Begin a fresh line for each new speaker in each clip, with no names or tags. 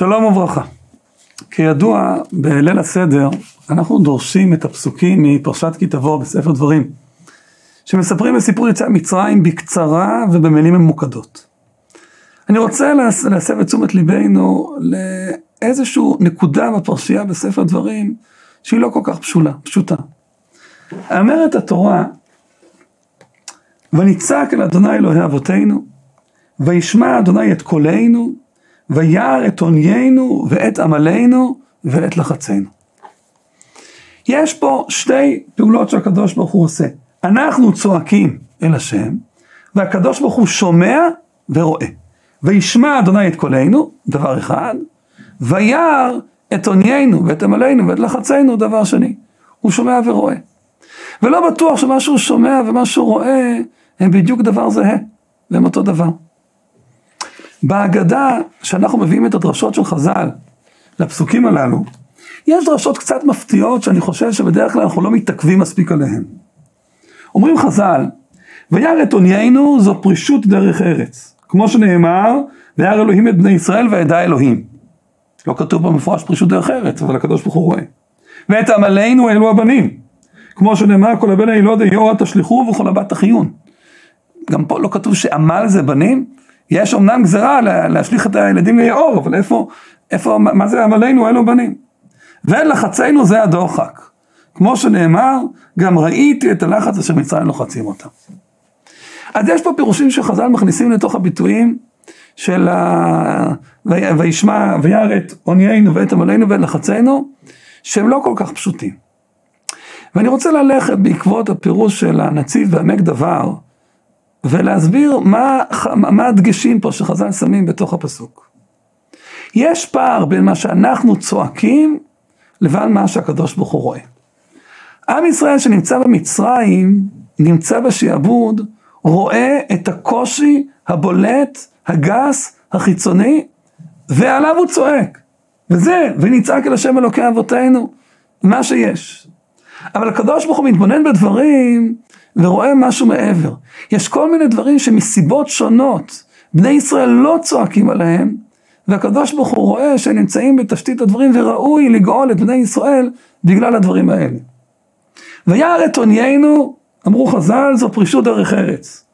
שלום וברכה. כידוע, בליל הסדר אנחנו דורשים את הפסוקים מפרשת כי תבוא בספר דברים, שמספרים בסיפור יציאת מצרים בקצרה ובמילים ממוקדות. אני רוצה להסב את תשומת ליבנו לאיזושהי נקודה בפרשייה בספר דברים שהיא לא כל כך פשולה, פשוטה. אומרת התורה, ונצעק אל אדוני אלוהי אבותינו, וישמע אדוני את קולנו, וירא את עוניינו ואת עמלנו ואת לחצינו. יש פה שתי פעולות שהקדוש ברוך הוא עושה. אנחנו צועקים אל השם, והקדוש ברוך הוא שומע ורואה. וישמע אדוני את קולנו, דבר אחד, וירא את עוניינו ואת עמלנו ואת לחצינו, דבר שני. הוא שומע ורואה. ולא בטוח שמה שהוא שומע ומה שהוא רואה הם בדיוק דבר זהה, והם אותו דבר. בהגדה, שאנחנו מביאים את הדרשות של חז"ל לפסוקים הללו, יש דרשות קצת מפתיעות שאני חושב שבדרך כלל אנחנו לא מתעכבים מספיק עליהן. אומרים חז"ל, וירא את עוניינו זו פרישות דרך ארץ. כמו שנאמר, וירא אלוהים את בני ישראל וידע אלוהים. לא כתוב במפורש פרישות דרך ארץ, אבל הקדוש ברוך הוא רואה. ואת עמלנו אלו הבנים. כמו שנאמר, כל הבן הילוד היאורה תשליכו וכל הבת תחיון. גם פה לא כתוב שעמל זה בנים, יש אמנם גזרה להשליך את הילדים ליאור, אבל איפה, איפה, מה זה עמלנו אלו בנים? ולחצנו זה הדוחק. כמו שנאמר, גם ראיתי את הלחץ אשר מצרים לוחצים אותם. אז יש פה פירושים שחז"ל מכניסים לתוך הביטויים של ה... וישמע וירא את עוניינו ואת עמלנו ואת לחצנו, שהם לא כל כך פשוטים. ואני רוצה ללכת בעקבות הפירוש של הנציב בעמק דבר, ולהסביר מה, מה הדגשים פה שחז"ל שמים בתוך הפסוק. יש פער בין מה שאנחנו צועקים לבין מה שהקדוש ברוך הוא רואה. עם ישראל שנמצא במצרים, נמצא בשעבוד, רואה את הקושי הבולט, הגס, החיצוני, ועליו הוא צועק. וזה, ונצעק אל השם אלוקי אבותינו, מה שיש. אבל הקדוש ברוך הוא מתבונן בדברים ורואה משהו מעבר. יש כל מיני דברים שמסיבות שונות בני ישראל לא צועקים עליהם, והקדוש ברוך הוא רואה שהם נמצאים בתשתית הדברים וראוי לגאול את בני ישראל בגלל הדברים האלה. וירא את עוניינו, אמרו חז"ל, זו פרישות דרך ארץ.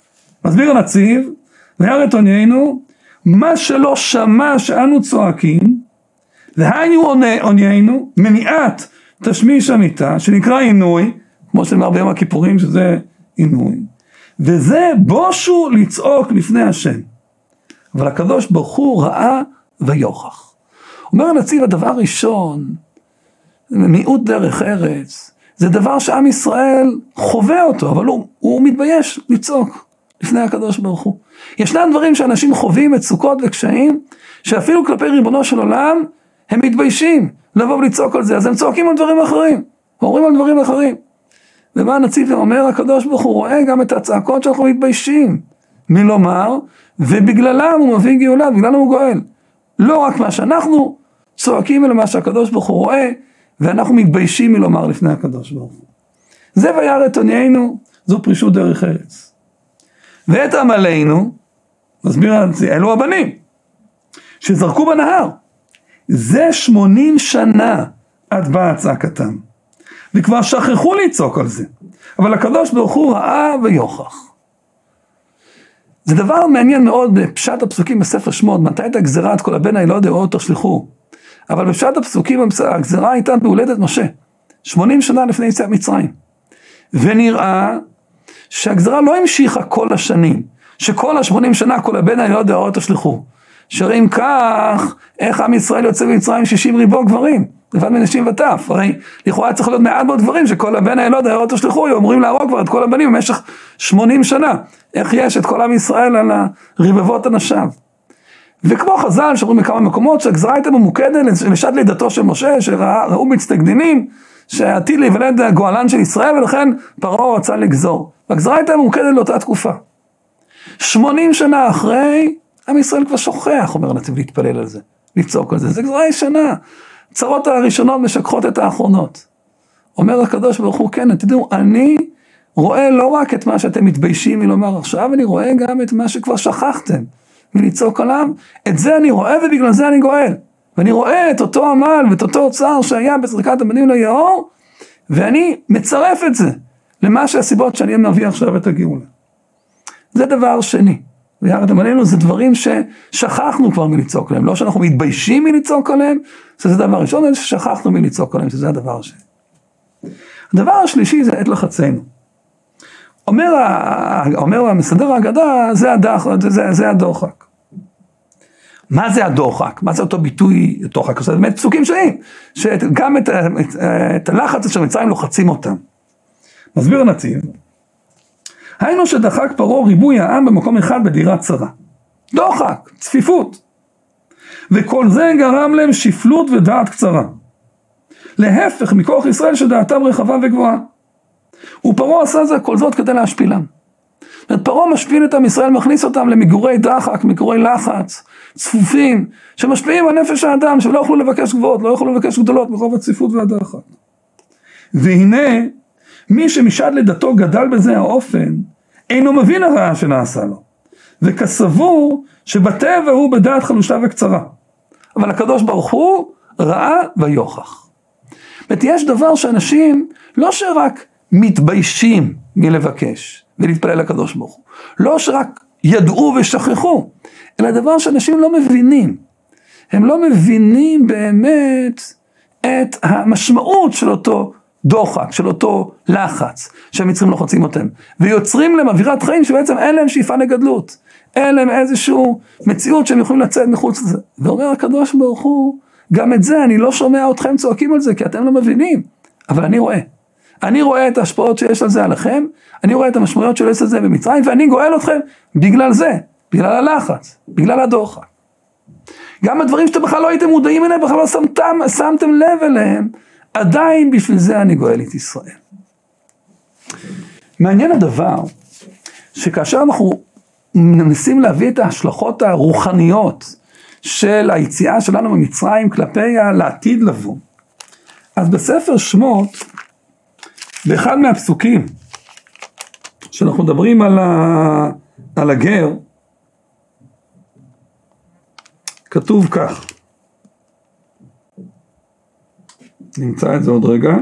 מסביר הנציב, וירא את עוניינו, מה שלא שמע שאנו צועקים, והיינו עוניינו, מניעת תשמיש המיטה, שנקרא עינוי, כמו שנאמר ביום הכיפורים שזה עינוי, וזה בושו לצעוק לפני השם. אבל הקדוש ברוך הוא ראה ויוכח. אומר הנציב הדבר ראשון, מיעוט דרך ארץ, זה דבר שעם ישראל חווה אותו, אבל הוא, הוא מתבייש לצעוק לפני הקדוש ברוך הוא. ישנם דברים שאנשים חווים מצוקות וקשיים, שאפילו כלפי ריבונו של עולם, הם מתביישים לבוא ולצעוק על זה, אז הם צועקים על דברים אחרים, אומרים על דברים אחרים. ומה הנציב אומר, הקדוש ברוך הוא רואה גם את הצעקות שאנחנו מתביישים מלומר, ובגללם הוא מביא גאולה, בגללם הוא גואל. לא רק מה שאנחנו צועקים, אלא מה שהקדוש ברוך הוא רואה, ואנחנו מתביישים מלומר לפני הקדוש ברוך הוא. זה וירא את עוניינו, זו פרישות דרך ארץ. ואת עמלנו, מסביר הנציב, אלו הבנים, שזרקו בנהר. זה שמונים שנה עד באה צעקתם. וכבר שכחו לצעוק על זה. אבל הקדוש ברוך הוא ראה ויוכח. זה דבר מעניין מאוד בפשט הפסוקים בספר שמות, מתי הייתה גזירה את כל הבן הילוד או תשליכו. אבל בפשט הפסוקים הגזירה הייתה בהולדת משה, 80 שנה לפני יציאת מצרים. ונראה שהגזירה לא המשיכה כל השנים, שכל השמונים שנה כל הבן הילוד או תשליכו. שהרי כך, איך עם ישראל יוצא ממצרים 60 ריבו גברים? לבד מנשים וטף, הרי לכאורה צריך להיות מעט מאוד דברים שכל הבן הילוד היו תשלחו, אומרים להרוג כבר את כל הבנים במשך 80 שנה. איך יש את כל עם ישראל על הרבבות אנשיו. וכמו חז"ל שאומרים בכמה מקומות שהגזרה הייתה ממוקדת לשעת לידתו של משה, שראו מצטגנינים, שעתיד להיוולד הגואלן של ישראל ולכן פרעה רצה לגזור. והגזרה הייתה ממוקדת לאותה תקופה. 80 שנה אחרי, עם ישראל כבר שוכח, אומר הנציב להתפלל על זה, לצעוק על זה, זה גזרה ישנה. צרות הראשונות משכחות את האחרונות. אומר הקדוש ברוך הוא, כן, תדעו, אני רואה לא רק את מה שאתם מתביישים מלומר עכשיו, אני רואה גם את מה שכבר שכחתם מלצעוק עליו, את זה אני רואה ובגלל זה אני גואל. ואני רואה את אותו עמל ואת אותו אוצר שהיה בזריקת הבנים ליאור, ואני מצרף את זה למה שהסיבות שאני מביא עכשיו את הגאולה. זה דבר שני. ויחד עמלנו זה דברים ששכחנו כבר מלצעוק עליהם, לא שאנחנו מתביישים מלצעוק עליהם, שזה דבר ראשון, אלא ששכחנו מלצעוק עליהם, שזה הדבר השני. הדבר השלישי זה עת לחצינו. אומר, אומר המסדר ההגדה, זה, הדח, זה, זה הדוחק. מה זה הדוחק? מה זה אותו ביטוי דוחק? זה באמת פסוקים שונים, שגם את, את, את הלחץ של מצרים לוחצים אותם. מסביר הנציב, היינו שדחק פרעה ריבוי העם במקום אחד בדירה צרה. דוחק, צפיפות. וכל זה גרם להם שפלות ודעת קצרה. להפך מכוח ישראל שדעתם רחבה וגבוהה. ופרעה עשה זה כל זאת כדי להשפילם. זאת אומרת, פרעה משפיל את עם ישראל, מכניס אותם למגורי דחק, מגורי לחץ, צפופים, שמשפיעים על נפש האדם, שלא יוכלו לבקש גבוהות, לא יוכלו לבקש גדולות מרוב הצפיפות והדחק. והנה, מי שמשעד לידתו גדל בזה האופן, אינו מבין הרעה שנעשה לו, וכסבור שבטבע הוא בדעת חלושה וקצרה. אבל הקדוש ברוך הוא ראה ויוכח. זאת יש דבר שאנשים לא שרק מתביישים מלבקש ולהתפלל לקדוש ברוך הוא, לא שרק ידעו ושכחו, אלא דבר שאנשים לא מבינים. הם לא מבינים באמת את המשמעות של אותו דוחק, של אותו לחץ שהמצרים לוחצים אותם, ויוצרים להם אווירת חיים שבעצם אין להם שאיפה לגדלות, אין להם איזושהי מציאות שהם יכולים לצאת מחוץ לזה. ואומר הקדוש ברוך הוא, גם את זה אני לא שומע אתכם צועקים על זה, כי אתם לא מבינים, אבל אני רואה. אני רואה את ההשפעות שיש על זה עליכם, אני רואה את המשמעויות של זה במצרים, ואני גואל אתכם בגלל זה, בגלל הלחץ, בגלל הדוחק. גם הדברים שאתם בכלל לא הייתם מודעים אליהם, בכלל לא שמתם, שמתם לב אליהם, עדיין בשביל זה אני גואל את ישראל. מעניין הדבר, שכאשר אנחנו מנסים להביא את ההשלכות הרוחניות של היציאה שלנו ממצרים כלפי לעתיד לבוא, אז בספר שמות, באחד מהפסוקים, שאנחנו מדברים על, ה... על הגר, כתוב כך, נמצא את זה עוד רגע.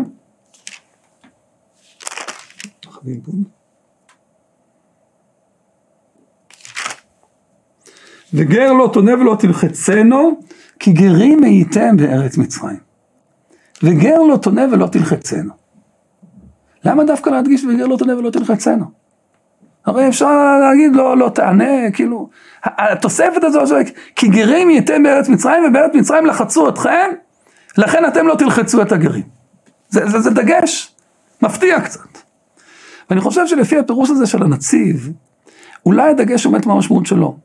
וגר לא תונה ולא תלחצנו, כי גרים הייתם בארץ מצרים. וגר לא תונה ולא תלחצנו. למה דווקא להדגיש וגר לא תונה ולא תלחצנו? הרי אפשר להגיד לא, לא תענה, כאילו, התוספת הזו, כי גרים הייתם בארץ מצרים ובארץ מצרים לחצו אתכם לכן אתם לא תלחצו את הגרים. זה, זה, זה דגש מפתיע קצת. ואני חושב שלפי הפירוש הזה של הנציב, אולי הדגש עומד מה המשמעות שלו.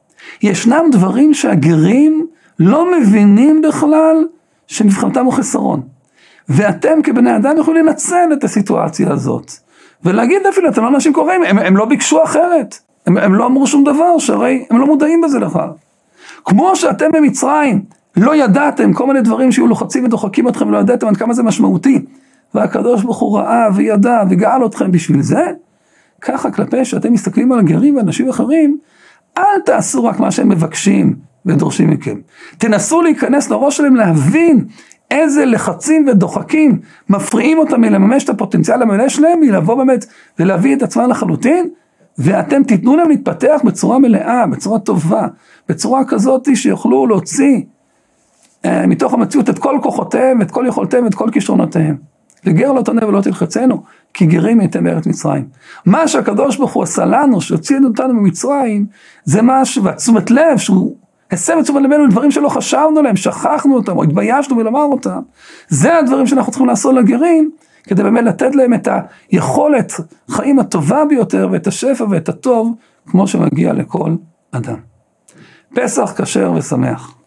ישנם דברים שהגרים לא מבינים בכלל שמבחינתם הוא חסרון. ואתם כבני אדם יכולים לנצל את הסיטואציה הזאת. ולהגיד אפילו, אתם לא אנשים קוראים, הם, הם לא ביקשו אחרת. הם, הם לא אמרו שום דבר, שהרי הם לא מודעים בזה בכלל. כמו שאתם במצרים, לא ידעתם כל מיני דברים שהיו לוחצים ודוחקים אתכם ולא ידעתם עד כמה זה משמעותי. והקדוש ברוך הוא ראה וידע וגאל אתכם בשביל זה, ככה כלפי שאתם מסתכלים על הגרים ואנשים אחרים, אל תעשו רק מה שהם מבקשים ודורשים מכם. תנסו להיכנס לראש שלהם להבין איזה לחצים ודוחקים מפריעים אותם מלממש את הפוטנציאל המלא שלהם, מלבוא באמת ולהביא את עצמם לחלוטין, ואתם תיתנו להם להתפתח בצורה מלאה, בצורה טובה, בצורה כזאת שיוכלו להוציא מתוך המציאות את כל כוחותיהם, את כל יכולותיהם, את כל כישרונותיהם. וגר לא תונה ולא תלחצנו, כי גרים הייתם בארץ מצרים. מה שהקדוש ברוך הוא עשה לנו, שהוציא אותנו ממצרים, זה משהו, והתשומת לב שהוא הסב את תשומת לבנו לדברים שלא חשבנו עליהם, שכחנו אותם, או התביישנו מלומר אותם. זה הדברים שאנחנו צריכים לעשות לגרים, כדי באמת לתת להם את היכולת חיים הטובה ביותר, ואת השפע ואת הטוב, כמו שמגיע לכל אדם. פסח כשר ושמח.